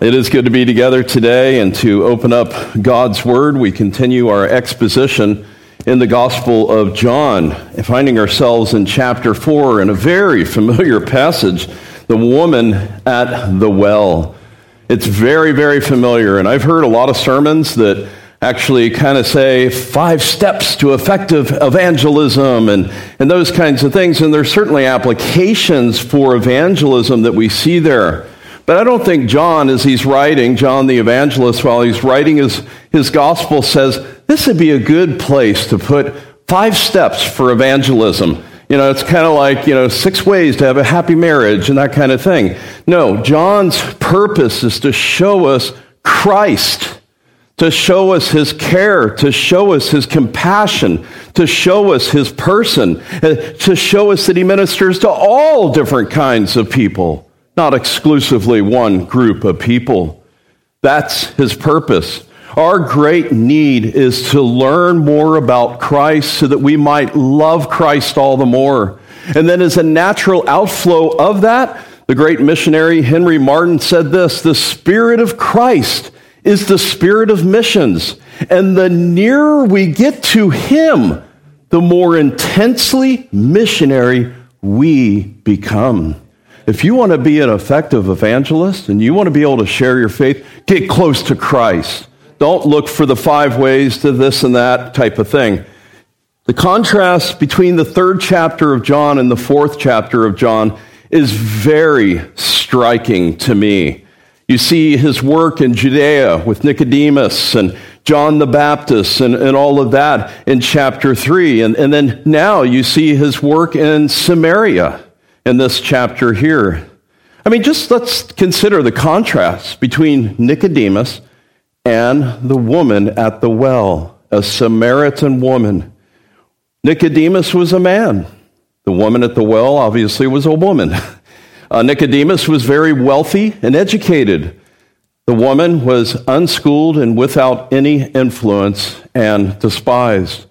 It is good to be together today and to open up God's Word. We continue our exposition in the Gospel of John, finding ourselves in chapter 4 in a very familiar passage the woman at the well. It's very, very familiar, and I've heard a lot of sermons that actually kind of say five steps to effective evangelism and, and those kinds of things, and there's certainly applications for evangelism that we see there. But I don't think John, as he's writing, John the evangelist, while he's writing his, his gospel, says this would be a good place to put five steps for evangelism. You know, it's kind of like, you know, six ways to have a happy marriage and that kind of thing. No, John's purpose is to show us Christ, to show us his care, to show us his compassion, to show us his person, uh, to show us that he ministers to all different kinds of people not exclusively one group of people. That's his purpose. Our great need is to learn more about Christ so that we might love Christ all the more. And then, as a natural outflow of that, the great missionary Henry Martyn said this the Spirit of Christ is the spirit of missions. And the nearer we get to Him, the more intensely missionary we become. If you want to be an effective evangelist and you want to be able to share your faith, get close to Christ. Don't look for the five ways to this and that type of thing. The contrast between the third chapter of John and the fourth chapter of John is very striking to me. You see his work in Judea with Nicodemus and John the Baptist and, and all of that in chapter 3. And, and then now you see his work in Samaria in this chapter here. I mean, just let's consider the contrast between Nicodemus and the woman at the well, a Samaritan woman. Nicodemus was a man. The woman at the well obviously was a woman. Uh, Nicodemus was very wealthy and educated. The woman was unschooled and without any influence and despised.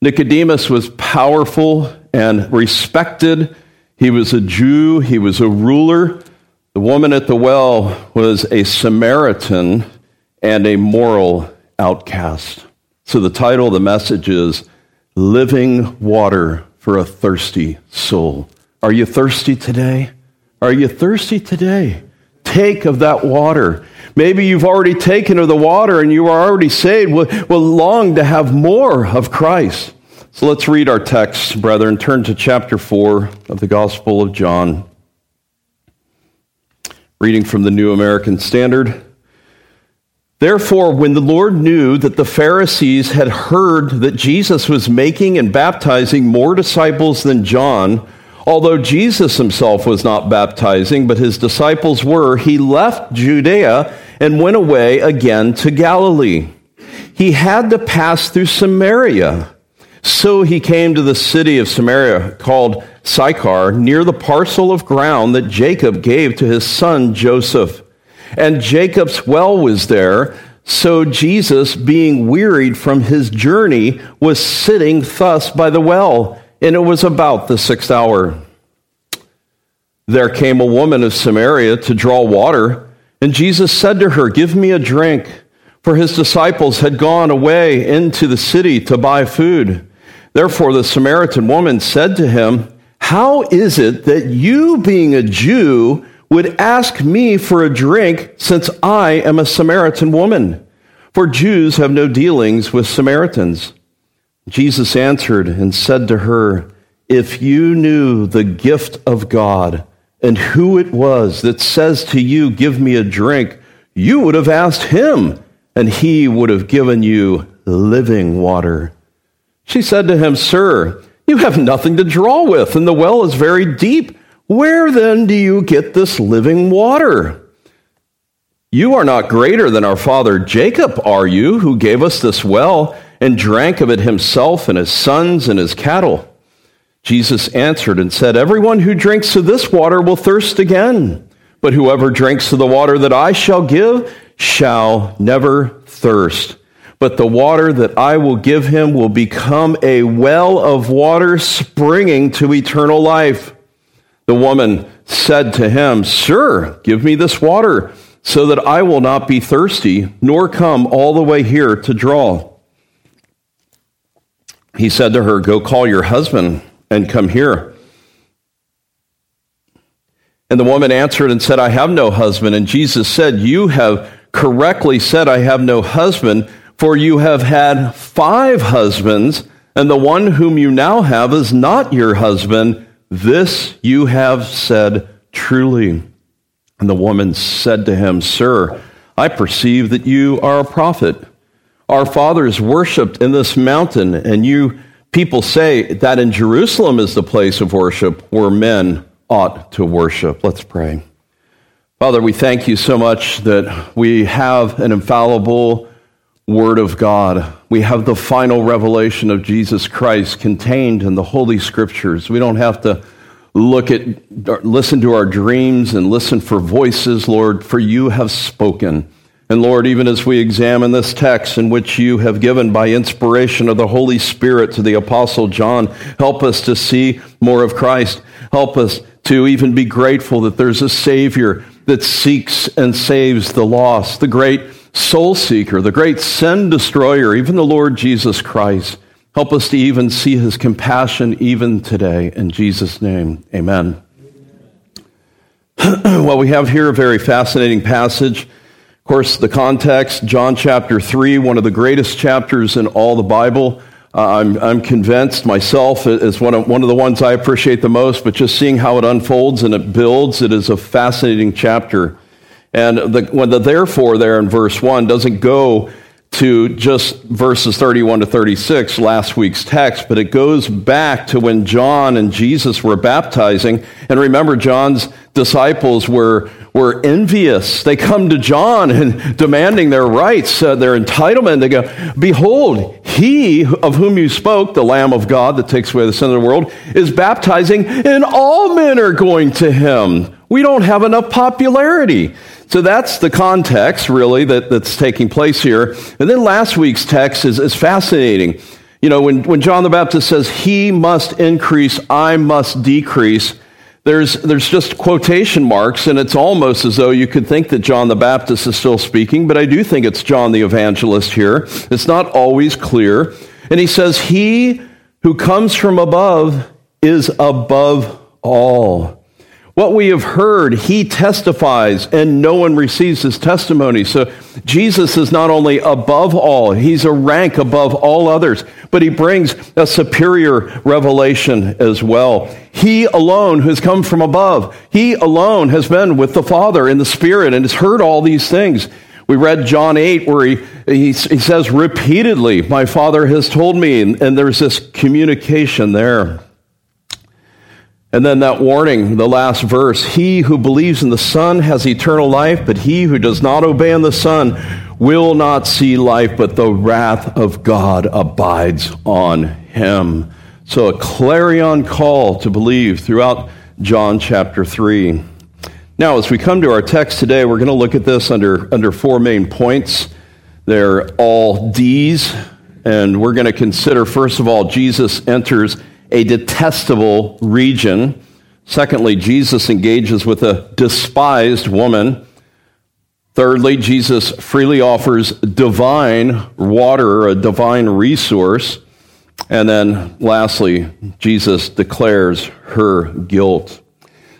Nicodemus was powerful and respected he was a Jew, he was a ruler. The woman at the well was a Samaritan and a moral outcast. So the title of the message is Living Water for a Thirsty Soul. Are you thirsty today? Are you thirsty today? Take of that water. Maybe you've already taken of the water and you are already saved, will, will long to have more of Christ. So let's read our text, brethren. Turn to chapter 4 of the Gospel of John. Reading from the New American Standard. Therefore, when the Lord knew that the Pharisees had heard that Jesus was making and baptizing more disciples than John, although Jesus himself was not baptizing, but his disciples were, he left Judea and went away again to Galilee. He had to pass through Samaria. So he came to the city of Samaria called Sychar, near the parcel of ground that Jacob gave to his son Joseph. And Jacob's well was there. So Jesus, being wearied from his journey, was sitting thus by the well, and it was about the sixth hour. There came a woman of Samaria to draw water, and Jesus said to her, Give me a drink, for his disciples had gone away into the city to buy food. Therefore, the Samaritan woman said to him, How is it that you, being a Jew, would ask me for a drink since I am a Samaritan woman? For Jews have no dealings with Samaritans. Jesus answered and said to her, If you knew the gift of God and who it was that says to you, Give me a drink, you would have asked him, and he would have given you living water. She said to him, Sir, you have nothing to draw with, and the well is very deep. Where then do you get this living water? You are not greater than our father Jacob, are you, who gave us this well and drank of it himself and his sons and his cattle? Jesus answered and said, Everyone who drinks of this water will thirst again, but whoever drinks of the water that I shall give shall never thirst but the water that I will give him will become a well of water springing to eternal life. The woman said to him, Sir, give me this water, so that I will not be thirsty, nor come all the way here to draw. He said to her, Go call your husband and come here. And the woman answered and said, I have no husband. And Jesus said, You have correctly said, I have no husband, for you have had five husbands, and the one whom you now have is not your husband. This you have said truly. And the woman said to him, Sir, I perceive that you are a prophet. Our fathers worshipped in this mountain, and you people say that in Jerusalem is the place of worship where men ought to worship. Let's pray. Father, we thank you so much that we have an infallible Word of God. We have the final revelation of Jesus Christ contained in the Holy Scriptures. We don't have to look at, listen to our dreams and listen for voices, Lord, for you have spoken. And Lord, even as we examine this text in which you have given by inspiration of the Holy Spirit to the Apostle John, help us to see more of Christ. Help us to even be grateful that there's a Savior that seeks and saves the lost, the great soul seeker, the great sin destroyer, even the Lord Jesus Christ. Help us to even see his compassion even today. In Jesus' name, amen. well, we have here a very fascinating passage. Of course, the context, John chapter 3, one of the greatest chapters in all the Bible. Uh, I'm, I'm convinced myself is one of, one of the ones I appreciate the most, but just seeing how it unfolds and it builds, it is a fascinating chapter. And the, when the therefore there in verse 1 doesn't go to just verses 31 to 36, last week's text, but it goes back to when John and Jesus were baptizing. And remember, John's disciples were, were envious. They come to John and demanding their rights, uh, their entitlement. They go, Behold, he of whom you spoke, the Lamb of God that takes away the sin of the world, is baptizing, and all men are going to him. We don't have enough popularity. So that's the context, really, that, that's taking place here. And then last week's text is, is fascinating. You know, when, when John the Baptist says, He must increase, I must decrease, there's, there's just quotation marks, and it's almost as though you could think that John the Baptist is still speaking, but I do think it's John the evangelist here. It's not always clear. And he says, He who comes from above is above all. What we have heard, he testifies, and no one receives his testimony. So Jesus is not only above all, he's a rank above all others, but he brings a superior revelation as well. He alone has come from above. He alone has been with the Father in the Spirit and has heard all these things. We read John 8 where he, he, he says repeatedly, My Father has told me, and, and there's this communication there. And then that warning, the last verse He who believes in the Son has eternal life, but he who does not obey in the Son will not see life, but the wrath of God abides on him. So a clarion call to believe throughout John chapter 3. Now, as we come to our text today, we're going to look at this under, under four main points. They're all D's, and we're going to consider, first of all, Jesus enters a detestable region. Secondly, Jesus engages with a despised woman. Thirdly, Jesus freely offers divine water, a divine resource. And then lastly, Jesus declares her guilt.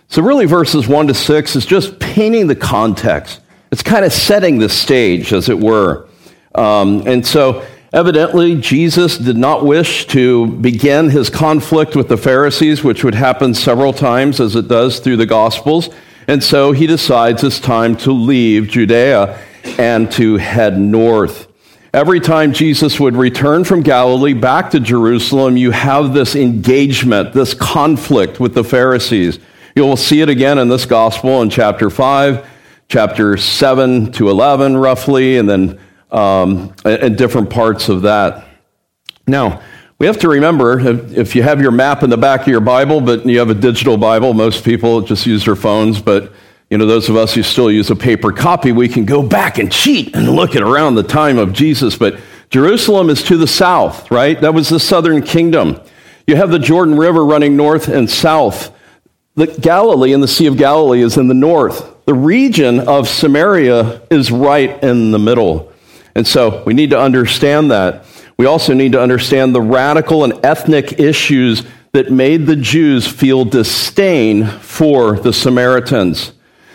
So, really, verses 1 to 6 is just painting the context. It's kind of setting the stage, as it were. Um, and so, Evidently, Jesus did not wish to begin his conflict with the Pharisees, which would happen several times as it does through the Gospels. And so he decides it's time to leave Judea and to head north. Every time Jesus would return from Galilee back to Jerusalem, you have this engagement, this conflict with the Pharisees. You'll see it again in this gospel in chapter 5, chapter 7 to 11, roughly, and then um, and different parts of that. Now, we have to remember if you have your map in the back of your Bible, but you have a digital Bible, most people just use their phones, but you know, those of us who still use a paper copy, we can go back and cheat and look at around the time of Jesus. But Jerusalem is to the south, right? That was the southern kingdom. You have the Jordan River running north and south. The Galilee and the Sea of Galilee is in the north. the region of Samaria is right in the middle. And so we need to understand that. We also need to understand the radical and ethnic issues that made the Jews feel disdain for the Samaritans.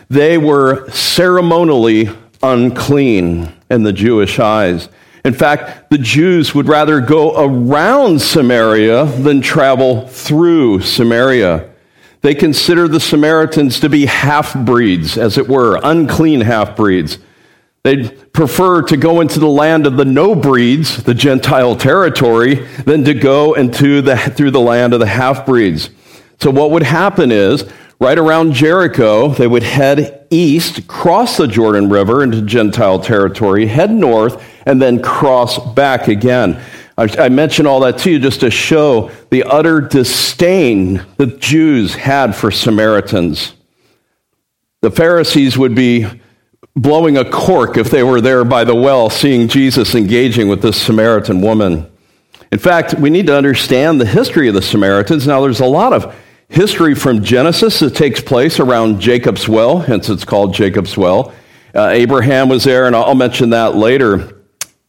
They were ceremonially unclean in the Jewish eyes. In fact, the Jews would rather go around Samaria than travel through Samaria. They considered the Samaritans to be half breeds, as it were, unclean half breeds. They'd prefer to go into the land of the no breeds, the Gentile territory, than to go into the, through the land of the half breeds. So, what would happen is, right around Jericho, they would head east, cross the Jordan River into Gentile territory, head north, and then cross back again. I, I mention all that to you just to show the utter disdain that Jews had for Samaritans. The Pharisees would be blowing a cork if they were there by the well seeing Jesus engaging with this Samaritan woman. In fact, we need to understand the history of the Samaritans. Now, there's a lot of history from Genesis that takes place around Jacob's well, hence it's called Jacob's well. Uh, Abraham was there, and I'll mention that later.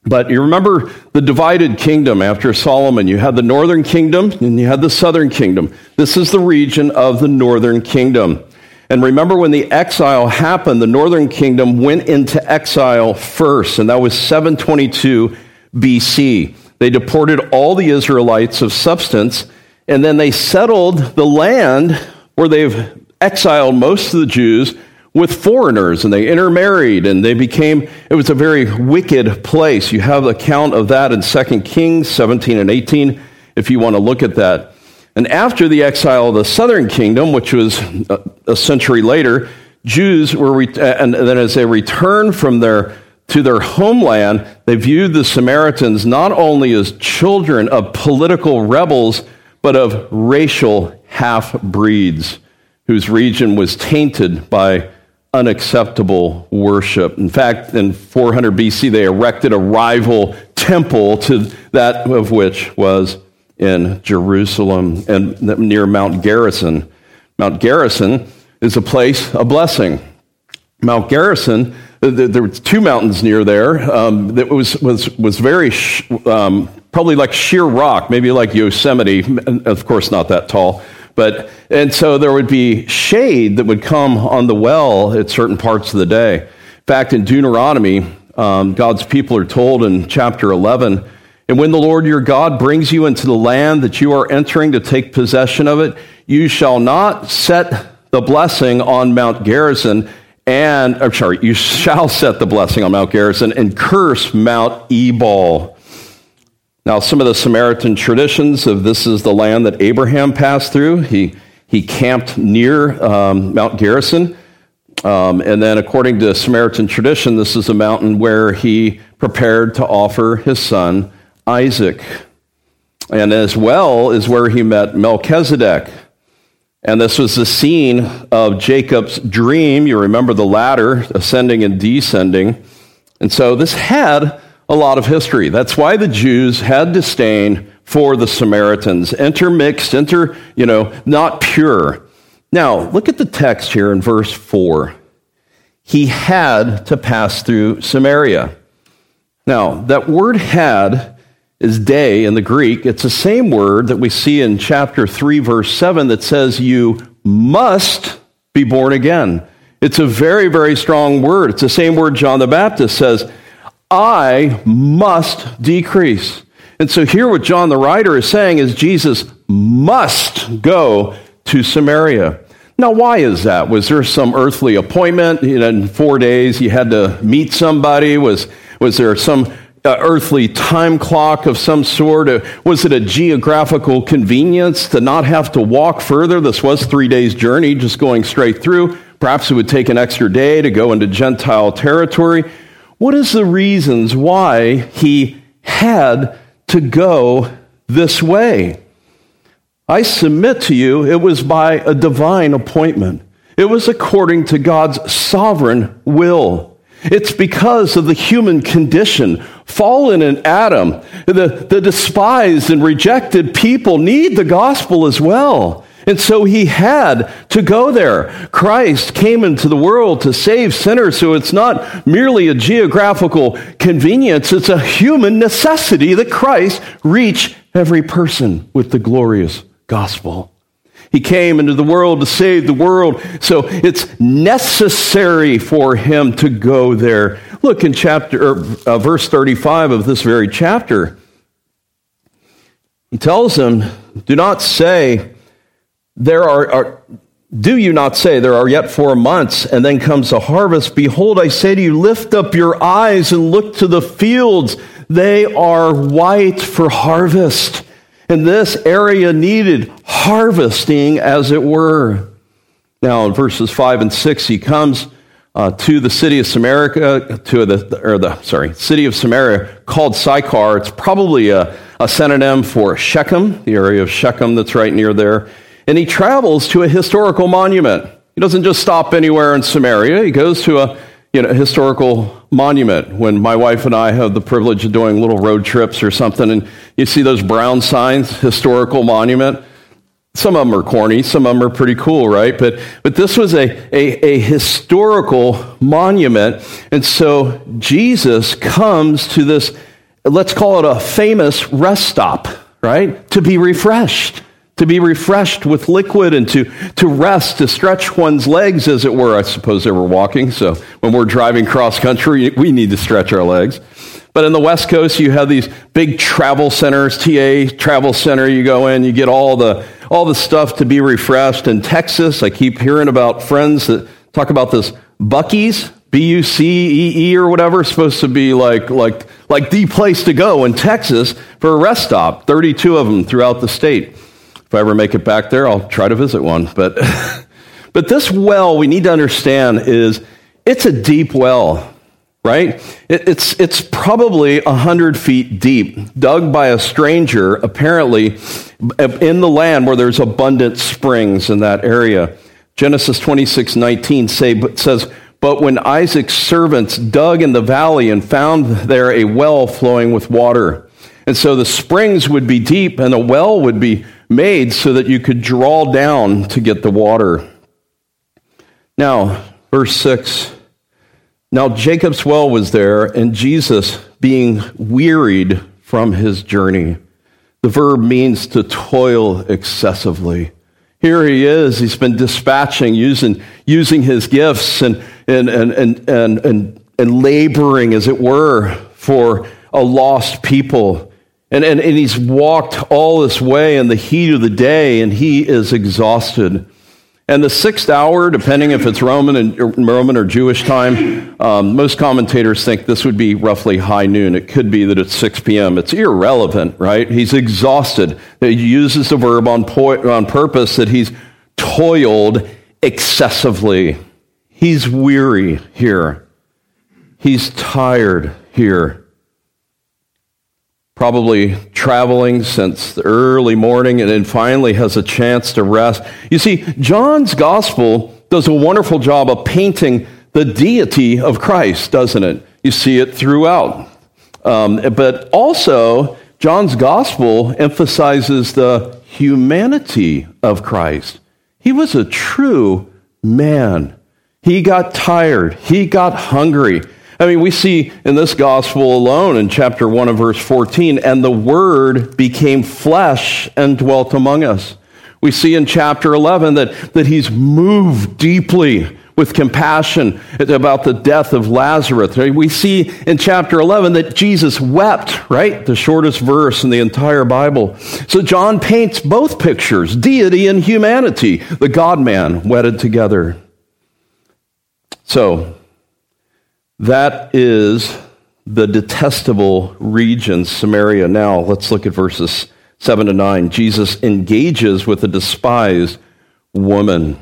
But you remember the divided kingdom after Solomon. You had the northern kingdom and you had the southern kingdom. This is the region of the northern kingdom. And remember when the exile happened, the northern kingdom went into exile first, and that was 722 BC. They deported all the Israelites of substance, and then they settled the land where they've exiled most of the Jews with foreigners and they intermarried and they became it was a very wicked place you have account of that in 2 kings 17 and 18 if you want to look at that and after the exile of the southern kingdom which was uh, a century later jews were uh, and then as they returned from their to their homeland they viewed the samaritans not only as children of political rebels but of racial half breeds whose region was tainted by unacceptable worship. In fact, in 400 BC, they erected a rival temple to that of which was in Jerusalem and near Mount Gerizim. Mount Gerizim is a place of blessing. Mount Gerizim, there were two mountains near there um, that was, was, was very, um, probably like sheer rock, maybe like Yosemite, of course, not that tall but, and so there would be shade that would come on the well at certain parts of the day. In fact, in Deuteronomy, um, God's people are told in chapter 11, and when the Lord your God brings you into the land that you are entering to take possession of it, you shall not set the blessing on Mount Gerizim and, I'm sorry, you shall set the blessing on Mount Gerizim and curse Mount Ebal. Now, some of the Samaritan traditions of this is the land that Abraham passed through. He, he camped near um, Mount Gerizim. Um, and then, according to Samaritan tradition, this is a mountain where he prepared to offer his son Isaac. And as well is where he met Melchizedek. And this was the scene of Jacob's dream. You remember the ladder ascending and descending. And so this had a lot of history. That's why the Jews had disdain for the Samaritans, intermixed, inter, you know, not pure. Now, look at the text here in verse 4. He had to pass through Samaria. Now, that word had is dei in the Greek. It's the same word that we see in chapter 3, verse 7 that says, You must be born again. It's a very, very strong word. It's the same word John the Baptist says, I must decrease. And so here what John the writer is saying is Jesus must go to Samaria. Now, why is that? Was there some earthly appointment? You know, in four days you had to meet somebody? Was, was there some earthly time clock of some sort? Was it a geographical convenience to not have to walk further? This was three days' journey, just going straight through. Perhaps it would take an extra day to go into Gentile territory. What is the reasons why he had to go this way? I submit to you, it was by a divine appointment. It was according to God's sovereign will. It's because of the human condition, fallen in Adam. The, the despised and rejected people need the gospel as well. And so he had to go there. Christ came into the world to save sinners, so it's not merely a geographical convenience, it's a human necessity that Christ reach every person with the glorious gospel. He came into the world to save the world, so it's necessary for him to go there. Look in chapter or, uh, verse 35 of this very chapter. He tells them, "Do not say there are, are do you not say there are yet 4 months and then comes the harvest? Behold, I say to you, lift up your eyes and look to the fields, they are white for harvest." And this area needed harvesting, as it were. Now, in verses 5 and 6, he comes uh, to the city of Samaria, to the, or the, sorry, city of Samaria called Sychar. It's probably a, a synonym for Shechem, the area of Shechem that's right near there. And he travels to a historical monument. He doesn't just stop anywhere in Samaria, he goes to a you know, historical monument when my wife and I have the privilege of doing little road trips or something, and you see those brown signs, historical monument. Some of them are corny, some of them are pretty cool, right? But, but this was a, a, a historical monument. And so Jesus comes to this, let's call it a famous rest stop, right? To be refreshed to be refreshed with liquid and to, to rest, to stretch one's legs, as it were. I suppose they were walking, so when we're driving cross country, we need to stretch our legs. But in the West Coast, you have these big travel centers, TA Travel Center. You go in, you get all the, all the stuff to be refreshed. In Texas, I keep hearing about friends that talk about this Buc-ee's, B U C E E or whatever, supposed to be like, like, like the place to go in Texas for a rest stop, 32 of them throughout the state. If I ever make it back there, I'll try to visit one. But, but this well, we need to understand, is it's a deep well, right? It, it's, it's probably 100 feet deep, dug by a stranger, apparently, in the land where there's abundant springs in that area. Genesis 26 19 say, says, But when Isaac's servants dug in the valley and found there a well flowing with water, and so the springs would be deep and the well would be made so that you could draw down to get the water. Now, verse 6 Now Jacob's well was there, and Jesus, being wearied from his journey, the verb means to toil excessively. Here he is, he's been dispatching, using, using his gifts and, and, and, and, and, and, and laboring, as it were, for a lost people. And, and, and he's walked all this way in the heat of the day, and he is exhausted. And the sixth hour, depending if it's Roman and Roman or Jewish time, um, most commentators think this would be roughly high noon. It could be that it's 6 p.m. It's irrelevant, right? He's exhausted. He uses the verb on, po- on purpose that he's toiled excessively. He's weary here. He's tired here probably traveling since the early morning and then finally has a chance to rest. You see, John's gospel does a wonderful job of painting the deity of Christ, doesn't it? You see it throughout. Um, but also, John's gospel emphasizes the humanity of Christ. He was a true man. He got tired, he got hungry. I mean, we see in this gospel alone in chapter 1 and verse 14, and the Word became flesh and dwelt among us. We see in chapter 11 that, that he's moved deeply with compassion about the death of Lazarus. We see in chapter 11 that Jesus wept, right? The shortest verse in the entire Bible. So John paints both pictures, deity and humanity, the God man wedded together. So, that is the detestable region, Samaria. Now, let's look at verses 7 to 9. Jesus engages with a despised woman.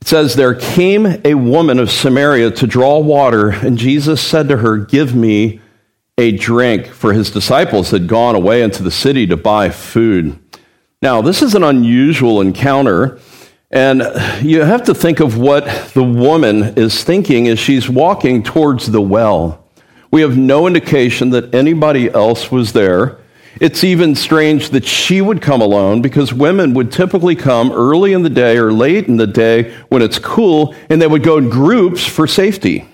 It says, There came a woman of Samaria to draw water, and Jesus said to her, Give me a drink, for his disciples had gone away into the city to buy food. Now, this is an unusual encounter. And you have to think of what the woman is thinking as she's walking towards the well. We have no indication that anybody else was there. It's even strange that she would come alone because women would typically come early in the day or late in the day when it's cool, and they would go in groups for safety.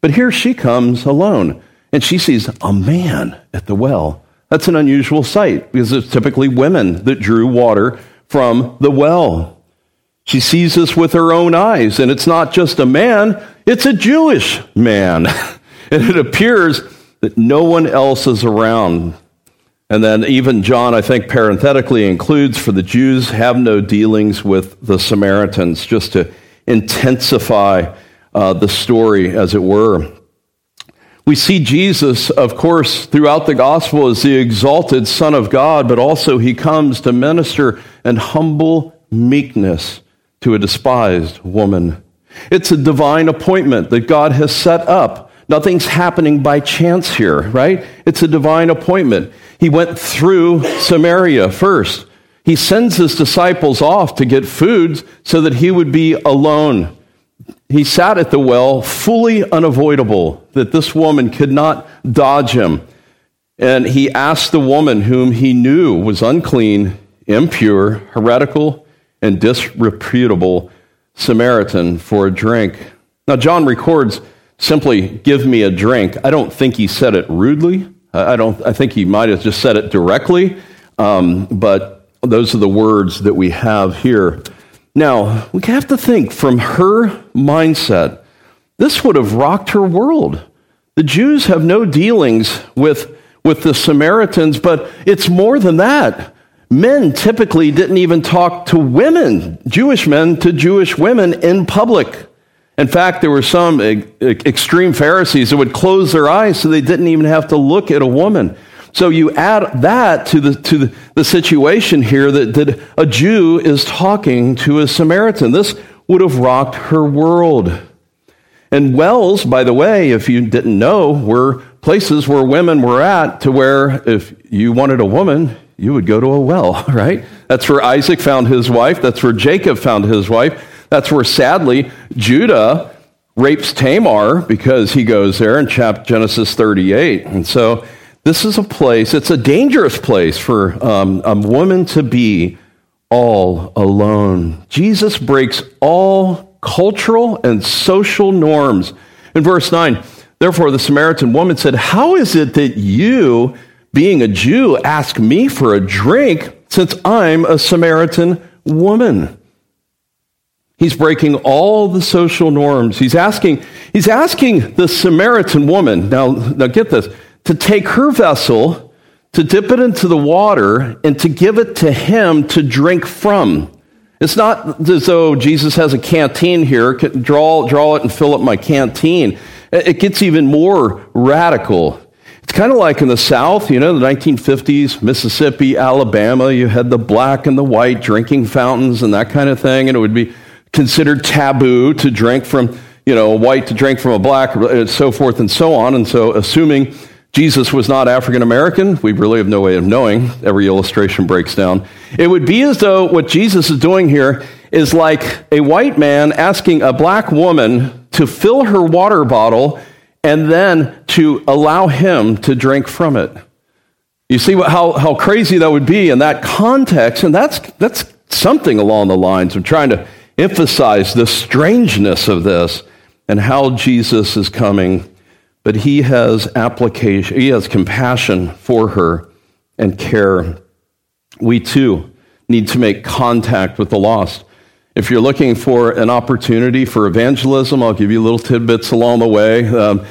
But here she comes alone, and she sees a man at the well. That's an unusual sight because it's typically women that drew water from the well. She sees this with her own eyes, and it's not just a man, it's a Jewish man. and it appears that no one else is around. And then even John, I think, parenthetically includes for the Jews have no dealings with the Samaritans, just to intensify uh, the story, as it were. We see Jesus, of course, throughout the gospel as the exalted Son of God, but also he comes to minister in humble meekness to a despised woman. It's a divine appointment that God has set up. Nothing's happening by chance here, right? It's a divine appointment. He went through Samaria first. He sends his disciples off to get food so that he would be alone. He sat at the well, fully unavoidable, that this woman could not dodge him. And he asked the woman whom he knew was unclean, impure, heretical, and disreputable Samaritan for a drink. Now, John records simply, give me a drink. I don't think he said it rudely. I, don't, I think he might have just said it directly, um, but those are the words that we have here. Now, we have to think from her mindset, this would have rocked her world. The Jews have no dealings with, with the Samaritans, but it's more than that. Men typically didn't even talk to women, Jewish men to Jewish women in public. In fact, there were some extreme Pharisees that would close their eyes so they didn't even have to look at a woman. So you add that to the, to the, situation here that, that a Jew is talking to a Samaritan. This would have rocked her world. And wells, by the way, if you didn't know, were places where women were at to where if you wanted a woman, you would go to a well, right? That's where Isaac found his wife. That's where Jacob found his wife. That's where, sadly, Judah rapes Tamar because he goes there in chapter Genesis 38. And so this is a place, it's a dangerous place for um, a woman to be all alone. Jesus breaks all cultural and social norms. In verse 9, therefore the Samaritan woman said, How is it that you, being a Jew, ask me for a drink since I'm a Samaritan woman? He's breaking all the social norms. He's asking, he's asking the Samaritan woman, now, now get this, to take her vessel, to dip it into the water, and to give it to him to drink from. It's not as though Jesus has a canteen here, draw, draw it and fill up my canteen. It gets even more radical. It's kind of like in the South, you know, the 1950s, Mississippi, Alabama, you had the black and the white drinking fountains and that kind of thing, and it would be considered taboo to drink from, you know, a white to drink from a black, and so forth and so on. And so, assuming Jesus was not African American, we really have no way of knowing. Every illustration breaks down. It would be as though what Jesus is doing here is like a white man asking a black woman to fill her water bottle and then to allow him to drink from it. You see what, how, how crazy that would be in that context, and that's, that's something along the lines of trying to emphasize the strangeness of this and how Jesus is coming. But he has application, he has compassion for her and care. We too need to make contact with the lost. If you're looking for an opportunity for evangelism, I'll give you little tidbits along the way. Um,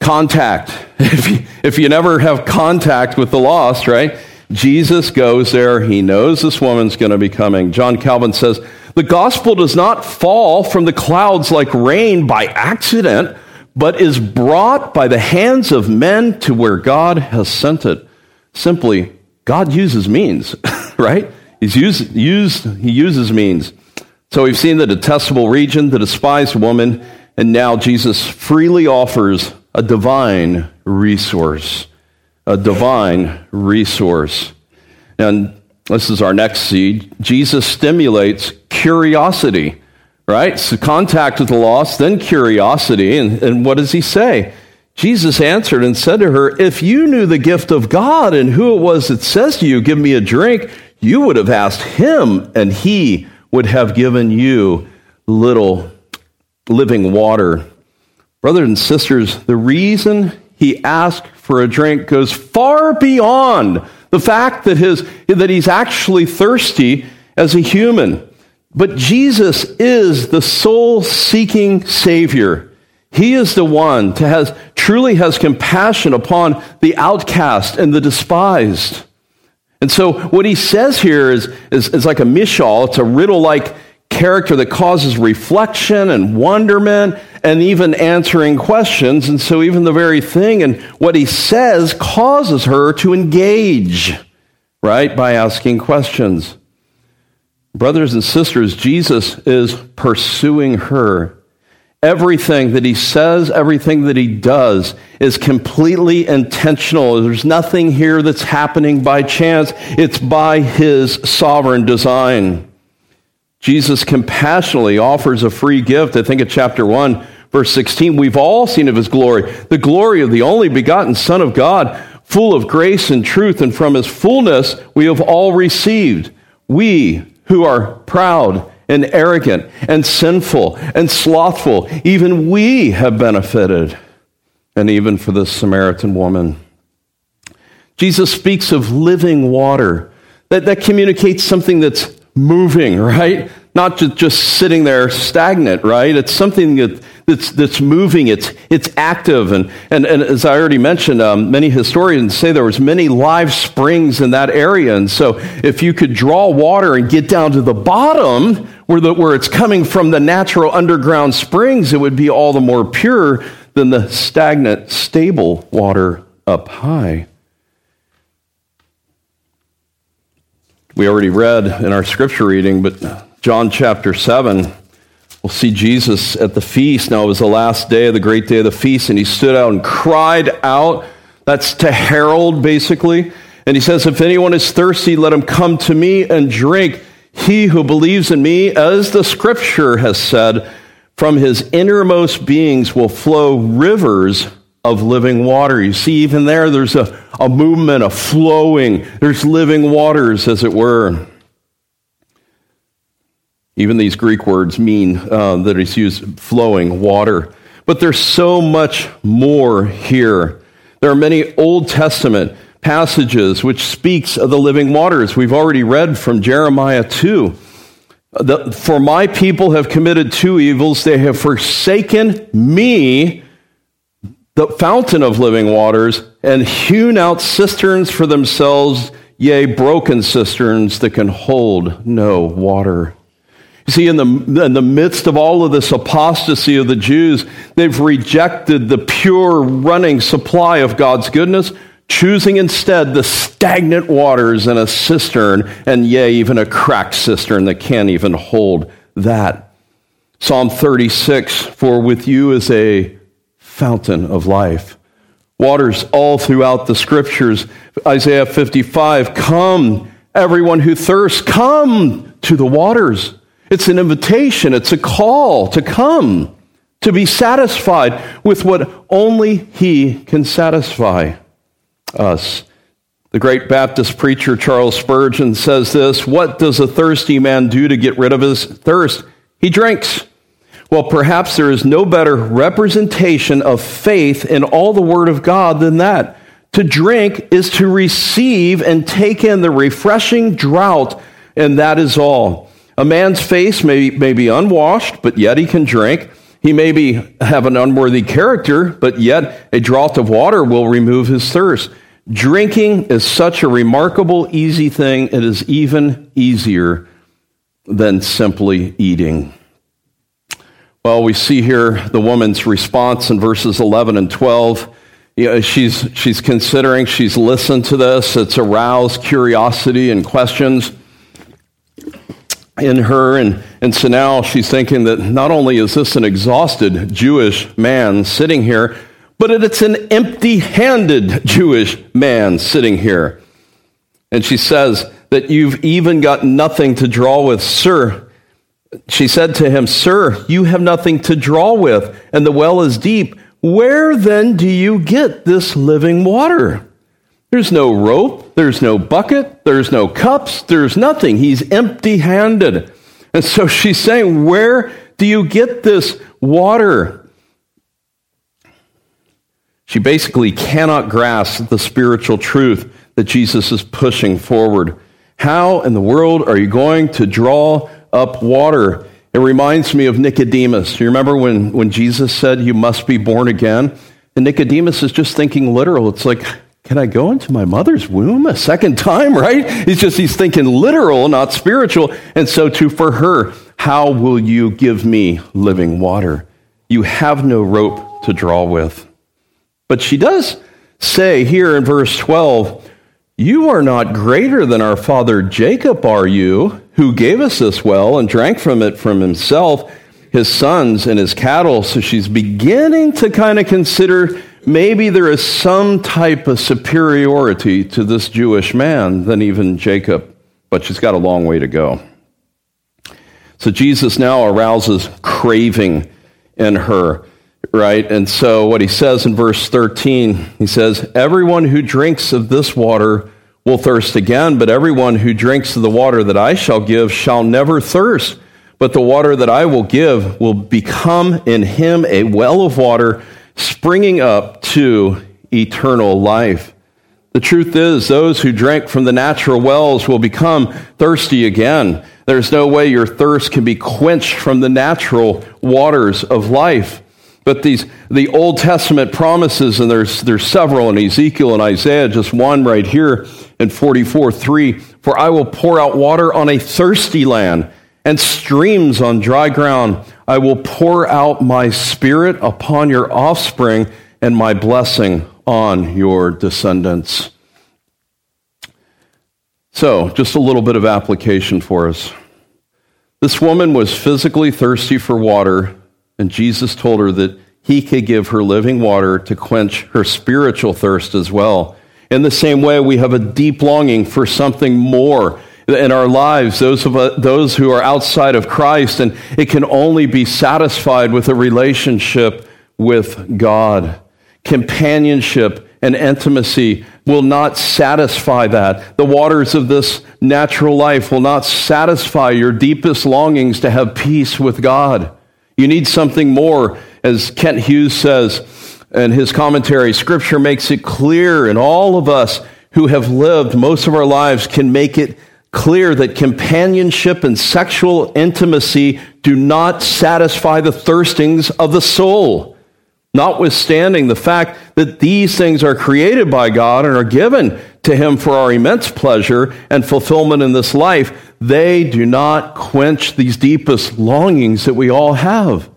contact. If you, if you never have contact with the lost, right? Jesus goes there. He knows this woman's going to be coming. John Calvin says, The gospel does not fall from the clouds like rain by accident, but is brought by the hands of men to where God has sent it. Simply, God uses means, right? He's used, used, he uses means. So we've seen the detestable region, the despised woman, and now Jesus freely offers a divine resource. A divine resource. And this is our next seed. Jesus stimulates curiosity, right? So contact with the lost, then curiosity. And, and what does he say? Jesus answered and said to her, If you knew the gift of God and who it was that says to you, Give me a drink, you would have asked him, and he would have given you little living water. Brothers and sisters, the reason he asked for a drink goes far beyond the fact that, his, that he's actually thirsty as a human. But Jesus is the soul seeking Savior. He is the one to has, truly has compassion upon the outcast and the despised. And so what he says here is, is, is like a mishal. It's a riddle like character that causes reflection and wonderment and even answering questions. And so, even the very thing and what he says causes her to engage, right, by asking questions. Brothers and sisters, Jesus is pursuing her. Everything that he says, everything that he does is completely intentional. There's nothing here that's happening by chance, it's by his sovereign design. Jesus compassionately offers a free gift. I think of chapter 1, verse 16. We've all seen of his glory, the glory of the only begotten Son of God, full of grace and truth, and from his fullness we have all received. We who are proud and arrogant and sinful and slothful, even we have benefited. And even for this Samaritan woman. Jesus speaks of living water that, that communicates something that's moving, right? Not just, just sitting there stagnant, right? It's something that, that's, that's moving, it's, it's active. And, and, and as I already mentioned, um, many historians say there was many live springs in that area. And so if you could draw water and get down to the bottom where, the, where it's coming from the natural underground springs, it would be all the more pure than the stagnant, stable water up high. We already read in our scripture reading, but John chapter 7, we'll see Jesus at the feast. Now it was the last day of the great day of the feast, and he stood out and cried out. That's to herald, basically. And he says, If anyone is thirsty, let him come to me and drink. He who believes in me, as the scripture has said, from his innermost beings will flow rivers of living water. You see, even there, there's a, a movement, a flowing. There's living waters, as it were. Even these Greek words mean uh, that it's used flowing water. But there's so much more here. There are many Old Testament passages which speaks of the living waters. We've already read from Jeremiah 2. The, For my people have committed two evils. They have forsaken me, the fountain of living waters, and hewn out cisterns for themselves, yea, broken cisterns that can hold no water. See, in the, in the midst of all of this apostasy of the Jews, they've rejected the pure running supply of God's goodness, choosing instead the stagnant waters in a cistern, and yea, even a cracked cistern that can't even hold that. Psalm 36 For with you is a fountain of life. Waters all throughout the scriptures. Isaiah 55 Come, everyone who thirsts, come to the waters. It's an invitation, it's a call to come, to be satisfied with what only He can satisfy us. The great Baptist preacher Charles Spurgeon says this What does a thirsty man do to get rid of his thirst? He drinks. Well, perhaps there is no better representation of faith in all the Word of God than that. To drink is to receive and take in the refreshing draught, and that is all. A man's face may, may be unwashed, but yet he can drink. He may be, have an unworthy character, but yet a draught of water will remove his thirst. Drinking is such a remarkable, easy thing. It is even easier than simply eating. Well, we see here the woman's response in verses 11 and 12. You know, she's, she's considering, she's listened to this, it's aroused curiosity and questions in her. And, and so now she's thinking that not only is this an exhausted Jewish man sitting here, but it's an empty handed Jewish man sitting here. And she says that you've even got nothing to draw with, sir. She said to him, Sir, you have nothing to draw with, and the well is deep. Where then do you get this living water? There's no rope, there's no bucket, there's no cups, there's nothing. He's empty handed. And so she's saying, Where do you get this water? She basically cannot grasp the spiritual truth that Jesus is pushing forward. How in the world are you going to draw up water? It reminds me of Nicodemus. You remember when, when Jesus said, You must be born again? And Nicodemus is just thinking literal. It's like, can I go into my mother's womb a second time, right? He's just, he's thinking literal, not spiritual. And so too for her, how will you give me living water? You have no rope to draw with. But she does say here in verse 12, You are not greater than our father Jacob, are you, who gave us this well and drank from it from himself, his sons, and his cattle? So she's beginning to kind of consider maybe there is some type of superiority to this Jewish man than even Jacob, but she's got a long way to go. So Jesus now arouses craving in her, right? And so what he says in verse 13, he says, Everyone who drinks of this water will thirst again, but everyone who drinks of the water that I shall give shall never thirst. But the water that I will give will become in him a well of water springing up to eternal life. The truth is, those who drink from the natural wells will become thirsty again. There's no way your thirst can be quenched from the natural waters of life. But these, the Old Testament promises, and there's, there's several in Ezekiel and Isaiah, just one right here in 44 3 For I will pour out water on a thirsty land and streams on dry ground. I will pour out my spirit upon your offspring and my blessing on your descendants. So, just a little bit of application for us. This woman was physically thirsty for water, and Jesus told her that he could give her living water to quench her spiritual thirst as well. In the same way, we have a deep longing for something more in our lives, those, of us, those who are outside of Christ, and it can only be satisfied with a relationship with God. Companionship and intimacy will not satisfy that. The waters of this natural life will not satisfy your deepest longings to have peace with God. You need something more, as Kent Hughes says in his commentary. Scripture makes it clear, and all of us who have lived most of our lives can make it clear that companionship and sexual intimacy do not satisfy the thirstings of the soul. Notwithstanding the fact that these things are created by God and are given to Him for our immense pleasure and fulfillment in this life, they do not quench these deepest longings that we all have.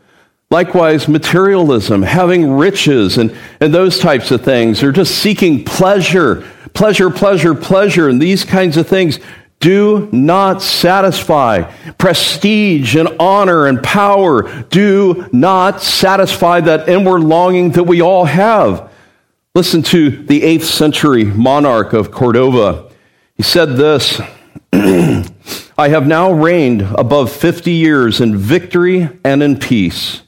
Likewise, materialism, having riches, and, and those types of things, or just seeking pleasure, pleasure, pleasure, pleasure, and these kinds of things do not satisfy. Prestige and honor and power do not satisfy that inward longing that we all have. Listen to the 8th century monarch of Cordova. He said this I have now reigned above 50 years in victory and in peace,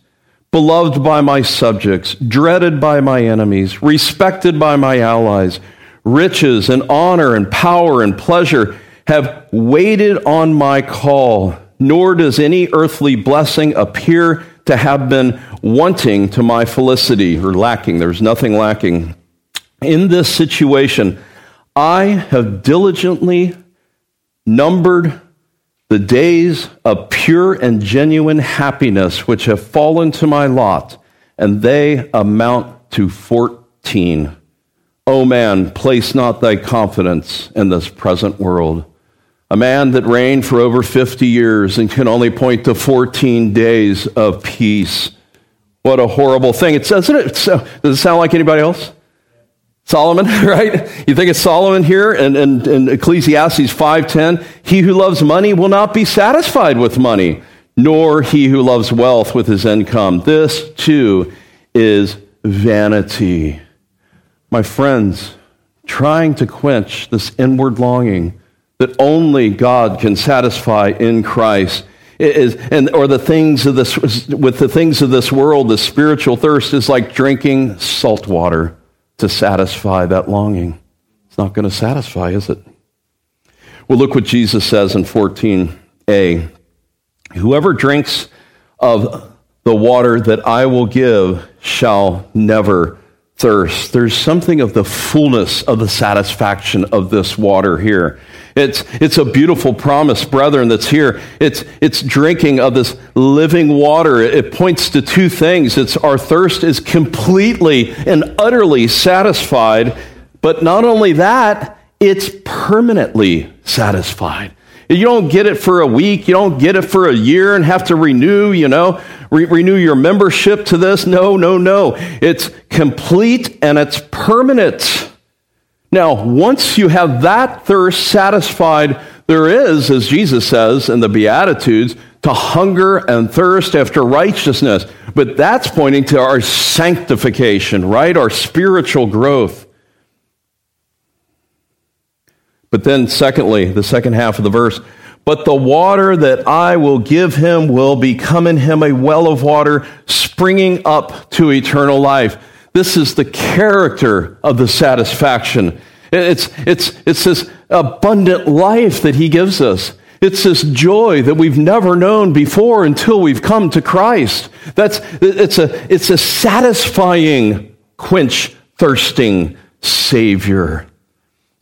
beloved by my subjects, dreaded by my enemies, respected by my allies. Riches and honor and power and pleasure have waited on my call, nor does any earthly blessing appear to have been wanting to my felicity or lacking. There's nothing lacking. In this situation, I have diligently numbered the days of pure and genuine happiness which have fallen to my lot, and they amount to 14. O oh man, place not thy confidence in this present world a man that reigned for over 50 years and can only point to 14 days of peace. What a horrible thing. It doesn't it? does it sound like anybody else? Solomon, right? You think it's Solomon here in, in, in Ecclesiastes 5.10? He who loves money will not be satisfied with money, nor he who loves wealth with his income. This, too, is vanity. My friends, trying to quench this inward longing that only God can satisfy in Christ is, and, or the things of this, with the things of this world, the spiritual thirst is like drinking salt water to satisfy that longing. It's not going to satisfy, is it? Well, look what Jesus says in 14a. Whoever drinks of the water that I will give shall never thirst. There's something of the fullness of the satisfaction of this water here. It's, it's a beautiful promise, brethren, that's here. It's, it's drinking of this living water. It points to two things. It's our thirst is completely and utterly satisfied, but not only that, it's permanently satisfied. You don't get it for a week. You don't get it for a year and have to renew, you know, re- renew your membership to this. No, no, no. It's complete and it's permanent. Now, once you have that thirst satisfied, there is, as Jesus says in the Beatitudes, to hunger and thirst after righteousness. But that's pointing to our sanctification, right? Our spiritual growth. But then, secondly, the second half of the verse, but the water that I will give him will become in him a well of water springing up to eternal life. This is the character of the satisfaction. It's, it's, it's this abundant life that he gives us. It's this joy that we've never known before until we've come to Christ. That's, it's, a, it's a satisfying, quench thirsting Savior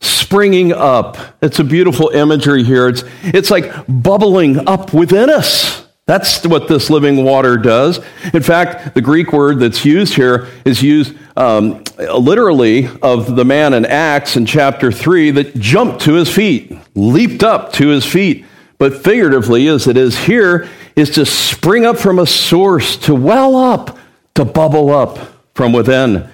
springing up. It's a beautiful imagery here. It's, it's like bubbling up within us. That's what this living water does. In fact, the Greek word that's used here is used um, literally of the man in Acts in chapter 3 that jumped to his feet, leaped up to his feet. But figuratively, as it is here, is to spring up from a source, to well up, to bubble up from within.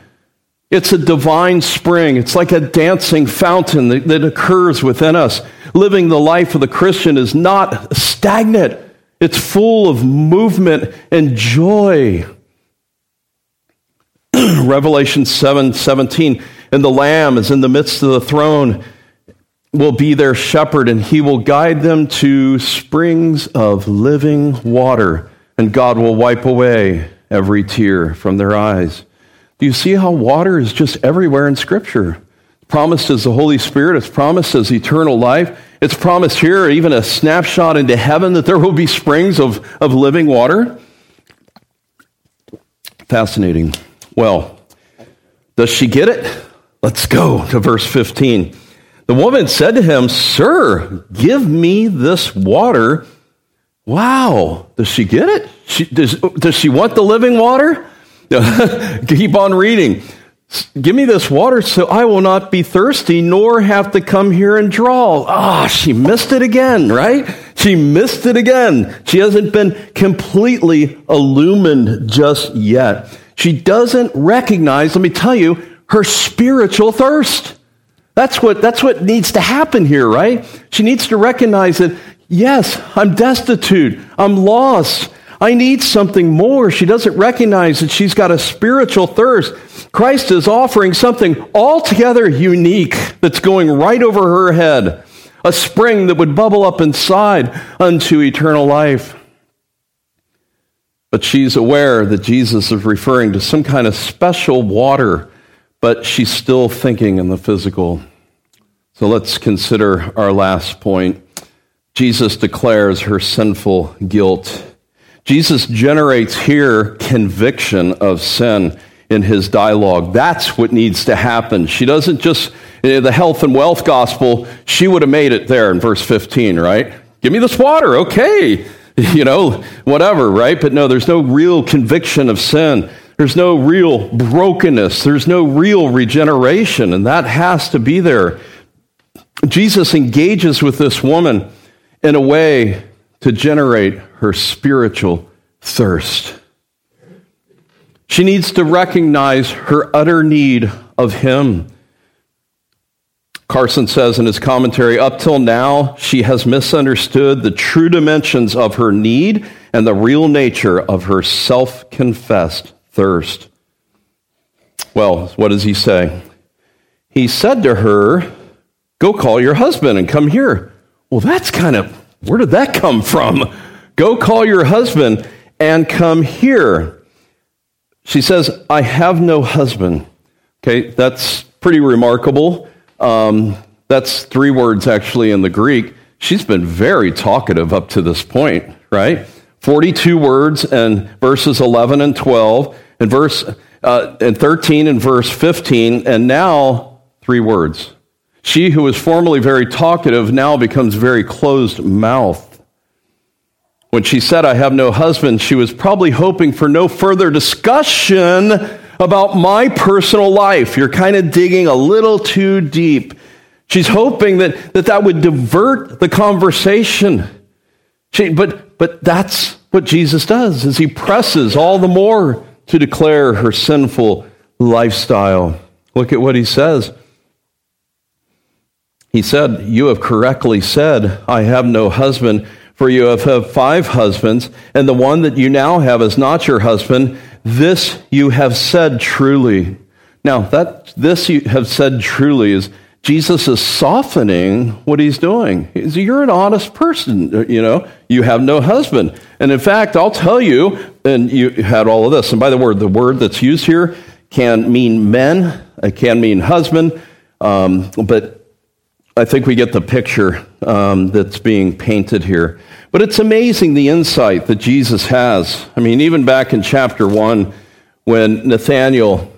It's a divine spring. It's like a dancing fountain that, that, occurs within us. Living the life of the Christian is not stagnant, it's full of movement and joy. Revelation 7 17, and the Lamb is in the midst of the throne, will be their shepherd, and he will guide them to springs of living water, and God will wipe away every tear from their eyes. Do you see how water is just everywhere in Scripture? promised as the Holy Spirit, it's promised as eternal life. It's promised here, even a snapshot into heaven, that there will be springs of, of living water. Fascinating. Well, does she get it? Let's go to verse 15. The woman said to him, Sir, give me this water. Wow. Does she get it? She, does, does she want the living water? Keep on reading. Give me this water so I will not be thirsty nor have to come here and draw. Ah, oh, she missed it again, right? She missed it again. She hasn't been completely illumined just yet. She doesn't recognize, let me tell you, her spiritual thirst. That's what, that's what needs to happen here, right? She needs to recognize that, yes, I'm destitute. I'm lost. I need something more. She doesn't recognize that she's got a spiritual thirst. Christ is offering something altogether unique that's going right over her head a spring that would bubble up inside unto eternal life. But she's aware that Jesus is referring to some kind of special water, but she's still thinking in the physical. So let's consider our last point. Jesus declares her sinful guilt. Jesus generates here conviction of sin in his dialogue. That's what needs to happen. She doesn't just, the health and wealth gospel, she would have made it there in verse 15, right? Give me this water, okay. You know, whatever, right? But no, there's no real conviction of sin. There's no real brokenness. There's no real regeneration, and that has to be there. Jesus engages with this woman in a way to generate her spiritual thirst. She needs to recognize her utter need of Him. Carson says in his commentary, up till now, she has misunderstood the true dimensions of her need and the real nature of her self confessed thirst. Well, what does he say? He said to her, Go call your husband and come here. Well, that's kind of where did that come from? Go call your husband and come here. She says, I have no husband. Okay, that's pretty remarkable. Um, that's three words actually in the Greek. She's been very talkative up to this point, right? 42 words and verses 11 and 12, and verse uh, and 13 and verse 15, and now three words. She who was formerly very talkative now becomes very closed mouthed. When she said, I have no husband, she was probably hoping for no further discussion about my personal life. You're kind of digging a little too deep. She's hoping that that, that would divert the conversation. She, but, but that's what Jesus does is he presses all the more to declare her sinful lifestyle. Look at what he says. He said, You have correctly said, I have no husband, for you have had five husbands, and the one that you now have is not your husband. This you have said truly. Now, that this you have said truly is Jesus is softening what he's doing. He's, You're an honest person, you know. You have no husband. And in fact, I'll tell you, and you had all of this. And by the word, the word that's used here can mean men, it can mean husband, um, but I think we get the picture um, that's being painted here. But it's amazing the insight that Jesus has. I mean, even back in chapter 1, when Nathanael,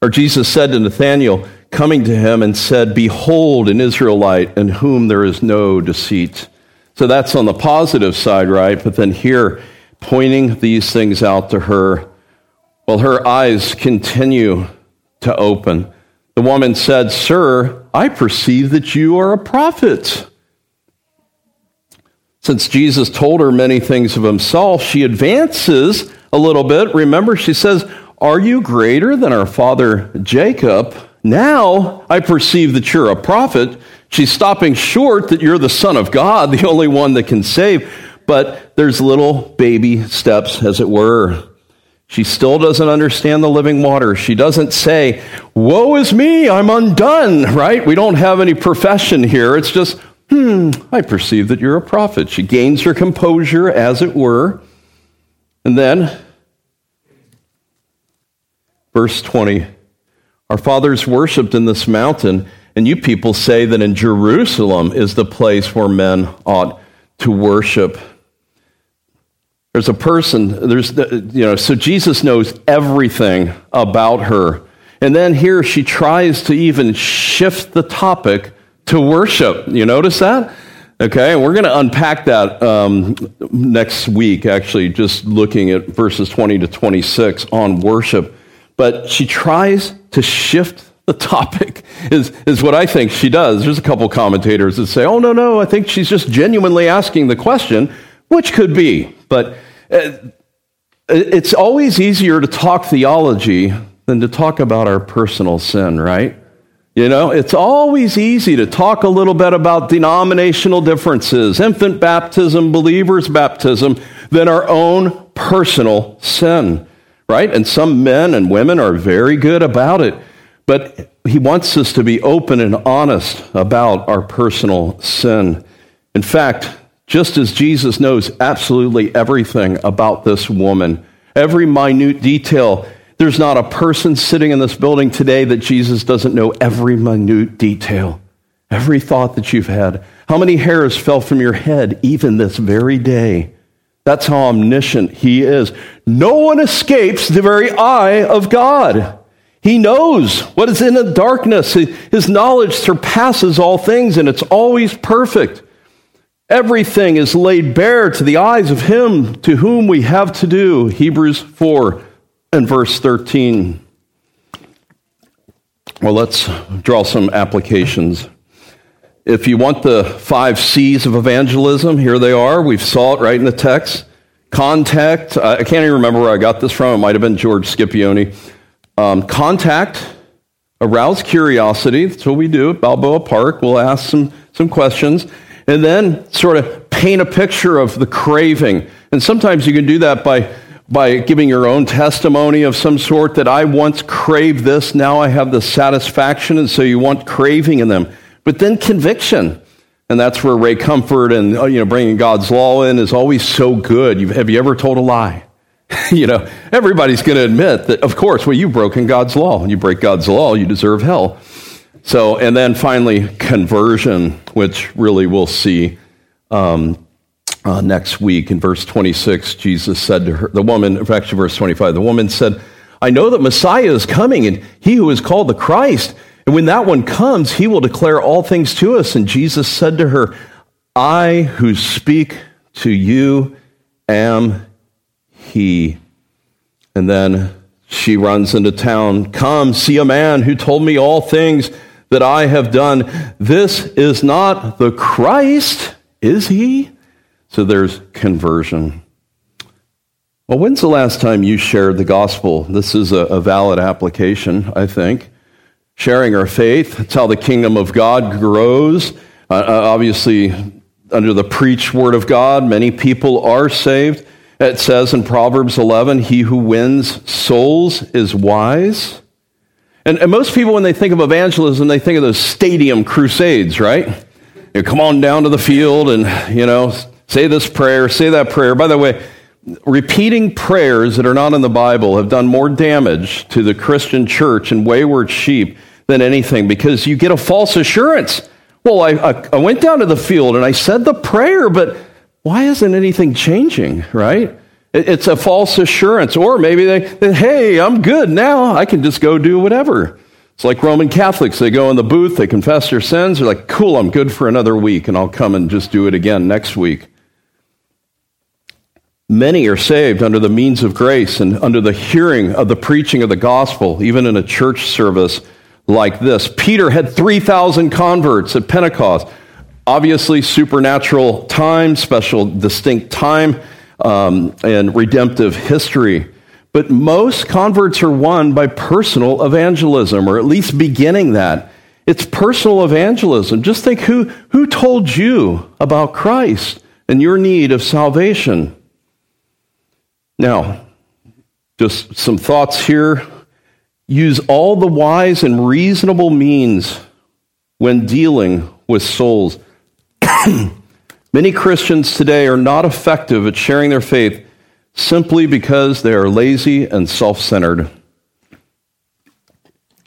or Jesus said to Nathanael, coming to him and said, Behold, an Israelite in whom there is no deceit. So that's on the positive side, right? But then here, pointing these things out to her, well, her eyes continue to open. The woman said, Sir, I perceive that you are a prophet. Since Jesus told her many things of himself, she advances a little bit. Remember, she says, Are you greater than our father Jacob? Now I perceive that you're a prophet. She's stopping short that you're the Son of God, the only one that can save. But there's little baby steps, as it were. She still doesn't understand the living water. She doesn't say, Woe is me, I'm undone, right? We don't have any profession here. It's just, Hmm, I perceive that you're a prophet. She gains her composure, as it were. And then, verse 20 Our fathers worshiped in this mountain, and you people say that in Jerusalem is the place where men ought to worship. There's a person, there's, you know, so Jesus knows everything about her. And then here she tries to even shift the topic to worship. You notice that? Okay, and we're going to unpack that um, next week, actually, just looking at verses 20 to 26 on worship. But she tries to shift the topic, is, is what I think she does. There's a couple commentators that say, oh, no, no, I think she's just genuinely asking the question, which could be. But uh, it's always easier to talk theology than to talk about our personal sin, right? You know, it's always easy to talk a little bit about denominational differences, infant baptism, believers' baptism, than our own personal sin, right? And some men and women are very good about it. But he wants us to be open and honest about our personal sin. In fact, just as Jesus knows absolutely everything about this woman, every minute detail, there's not a person sitting in this building today that Jesus doesn't know every minute detail, every thought that you've had. How many hairs fell from your head even this very day? That's how omniscient he is. No one escapes the very eye of God. He knows what is in the darkness. His knowledge surpasses all things, and it's always perfect. Everything is laid bare to the eyes of him to whom we have to do. Hebrews 4 and verse 13. Well, let's draw some applications. If you want the five C's of evangelism, here they are. We've saw it right in the text. Contact. I can't even remember where I got this from. It might have been George Scipione. Um, contact, arouse curiosity. That's what we do at Balboa Park. We'll ask some, some questions and then sort of paint a picture of the craving. And sometimes you can do that by, by giving your own testimony of some sort that I once craved this, now I have the satisfaction, and so you want craving in them. But then conviction. And that's where Ray Comfort and uh, you know bringing God's law in is always so good. You've, have you ever told a lie? you know, everybody's going to admit that, of course, well, you've broken God's law. When you break God's law, you deserve hell. So, and then finally, conversion, which really we'll see um, uh, next week. In verse 26, Jesus said to her, the woman, actually, verse 25, the woman said, I know that Messiah is coming, and he who is called the Christ. And when that one comes, he will declare all things to us. And Jesus said to her, I who speak to you am he. And then she runs into town. Come, see a man who told me all things that I have done. This is not the Christ, is he? So there's conversion. Well, when's the last time you shared the gospel? This is a, a valid application, I think. Sharing our faith, that's how the kingdom of God grows. Uh, uh obviously, under the preached word of God, many people are saved. It says in Proverbs 11, He who wins souls is wise. And, and, most people, when they think of evangelism, they think of those stadium crusades, right? You come on down to the field and, you know, say this prayer, say that prayer. By the way, repeating prayers that are not in the Bible have done more damage to the Christian church and wayward sheep than anything because you get a false assurance. Well, I, I, I went down to the field and I said the prayer, but why isn't anything changing, right? It's a false assurance. Or maybe they, hey, I'm good now. I can just go do whatever. It's like Roman Catholics. They go in the booth, they confess their sins. They're like, cool, I'm good for another week, and I'll come and just do it again next week. Many are saved under the means of grace and under the hearing of the preaching of the gospel, even in a church service like this. Peter had 3,000 converts at Pentecost. Obviously, supernatural time, special, distinct time, um, and redemptive history. But most converts are won by personal evangelism, or at least beginning that. It's personal evangelism. Just think who, who told you about Christ and your need of salvation? Now, just some thoughts here. Use all the wise and reasonable means when dealing with souls. Many Christians today are not effective at sharing their faith simply because they are lazy and self centered.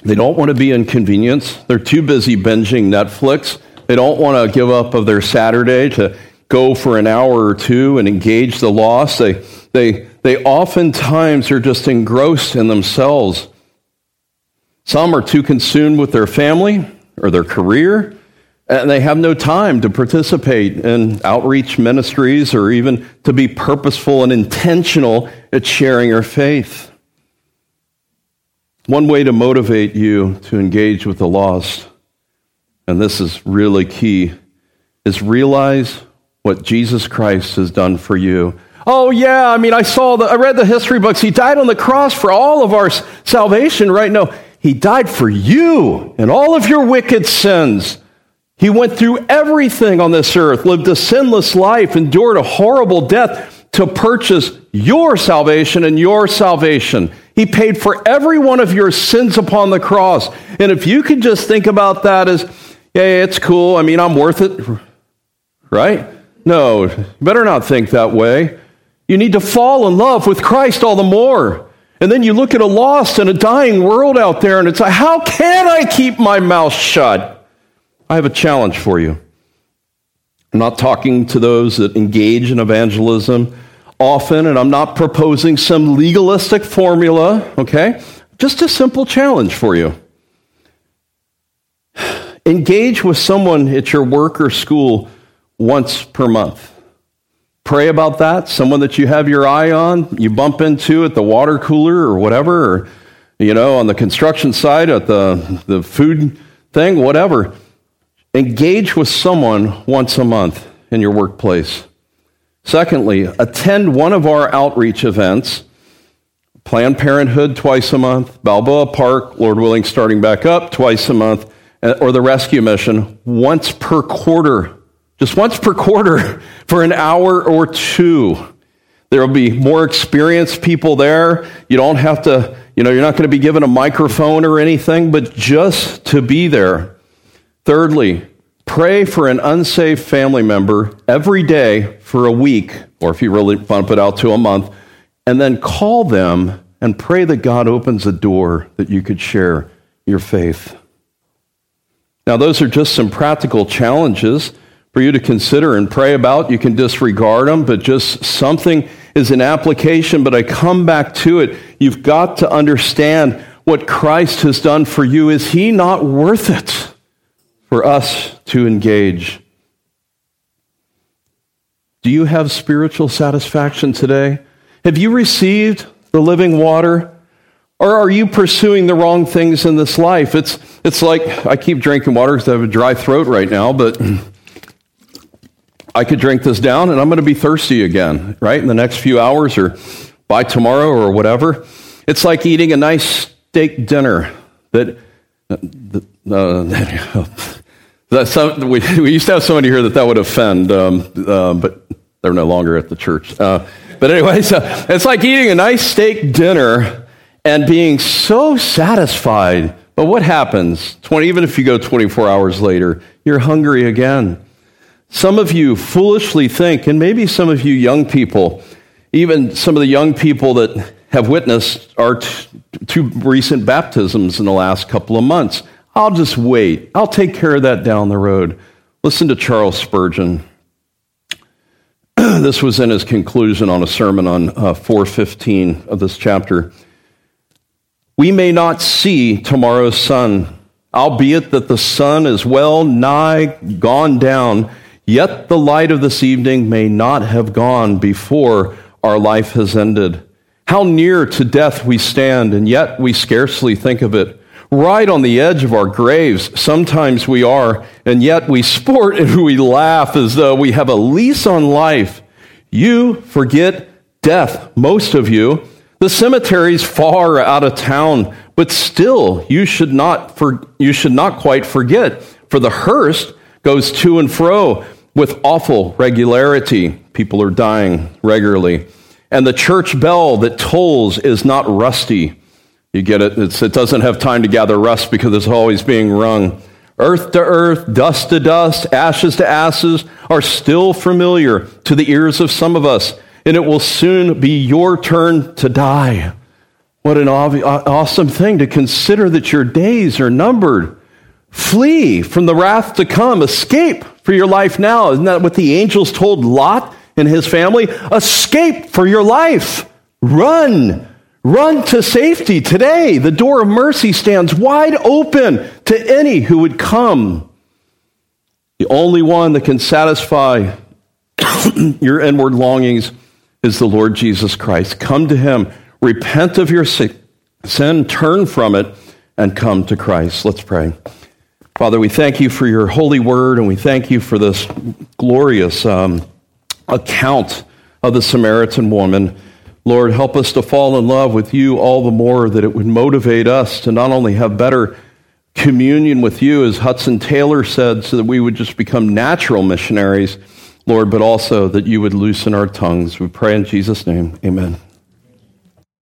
They don't want to be inconvenienced. They're too busy binging Netflix. They don't want to give up of their Saturday to go for an hour or two and engage the lost. They, they, they oftentimes are just engrossed in themselves. Some are too consumed with their family or their career, and they have no time to participate in outreach ministries or even to be purposeful and intentional at sharing your faith. One way to motivate you to engage with the lost, and this is really key, is realize what Jesus Christ has done for you Oh yeah, I mean, I saw the, I read the history books. He died on the cross for all of our salvation, right? No, he died for you and all of your wicked sins. He went through everything on this earth, lived a sinless life, endured a horrible death to purchase your salvation and your salvation. He paid for every one of your sins upon the cross. And if you could just think about that as, yeah, it's cool. I mean, I'm worth it, right? No, you better not think that way. You need to fall in love with Christ all the more. And then you look at a lost and a dying world out there, and it's like, how can I keep my mouth shut? I have a challenge for you. I'm not talking to those that engage in evangelism often, and I'm not proposing some legalistic formula, okay? Just a simple challenge for you. Engage with someone at your work or school once per month. Pray about that. Someone that you have your eye on, you bump into at the water cooler or whatever, or, you know, on the construction site at the, the food thing, whatever. Engage with someone once a month in your workplace. Secondly, attend one of our outreach events. Planned Parenthood twice a month, Balboa Park, Lord willing, starting back up twice a month, eh, or the rescue mission once per quarter just once per quarter for an hour or two. There will be more experienced people there. You don't have to, you know, you're not going to be given a microphone or anything, but just to be there. Thirdly, Pray for an unsaved family member every day for a week, or if you really bump it out to a month, and then call them and pray that God opens a door that you could share your faith. Now, those are just some practical challenges for you to consider and pray about. You can disregard them, but just something is an application. But I come back to it. You've got to understand what Christ has done for you. Is He not worth it for us to engage? Do you have spiritual satisfaction today? Have you received the living water? Or are you pursuing the wrong things in this life? It's, it's like I keep drinking water because I have a dry throat right now, but I could drink this down and I'm going to be thirsty again, right? In the next few hours or by tomorrow or whatever. It's like eating a nice steak dinner that. Uh, uh, that some, we, we used to have somebody here that that would offend, um, uh, but they're no longer at the church. Uh, but anyway, so it's like eating a nice steak dinner and being so satisfied. But what happens? 20, even if you go 24 hours later, you're hungry again. Some of you foolishly think, and maybe some of you young people, even some of the young people that have witnessed our t- two recent baptisms in the last couple of months. I'll just wait. I'll take care of that down the road. Listen to Charles Spurgeon. this was in his conclusion on a sermon on uh, 415 of this chapter. We may not see tomorrow's sun, albeit that the sun is well nigh gone down, yet the light of this evening may not have gone before our life has ended. How near to death we stand, and yet we scarcely think of it. Right on the edge of our graves, sometimes we are, and yet we sport and we laugh as though we have a lease on life. You forget death, most of you the cemetery's far out of town, but still you should not for, you should not quite forget, for the hearse goes to and fro with awful regularity. People are dying regularly. And the church bell that tolls is not rusty. You get it? It's, it doesn't have time to gather rust because it's always being rung. Earth to earth, dust to dust, ashes to ashes are still familiar to the ears of some of us and it will soon be your turn to die. What an awesome thing to consider that your days are numbered. Flee from the wrath to come. Escape for your life now. Isn't that what the angels told Lot and his family? Escape for your life. Run. Run to safety today. The door of mercy stands wide open to any who would come. The only one that can satisfy your inward longings is the Lord Jesus Christ. Come to him, repent of your sin, turn from it, and come to Christ. Let's pray. Father, we thank you for your holy word, and we thank you for this glorious um, account of the Samaritan woman. Lord, help us to fall in love with you all the more that it would motivate us to not only have better communion with you, as Hudson Taylor said, so that we would just become natural missionaries Lord, but also that you would loosen our tongues. We pray in Jesus' name. Amen.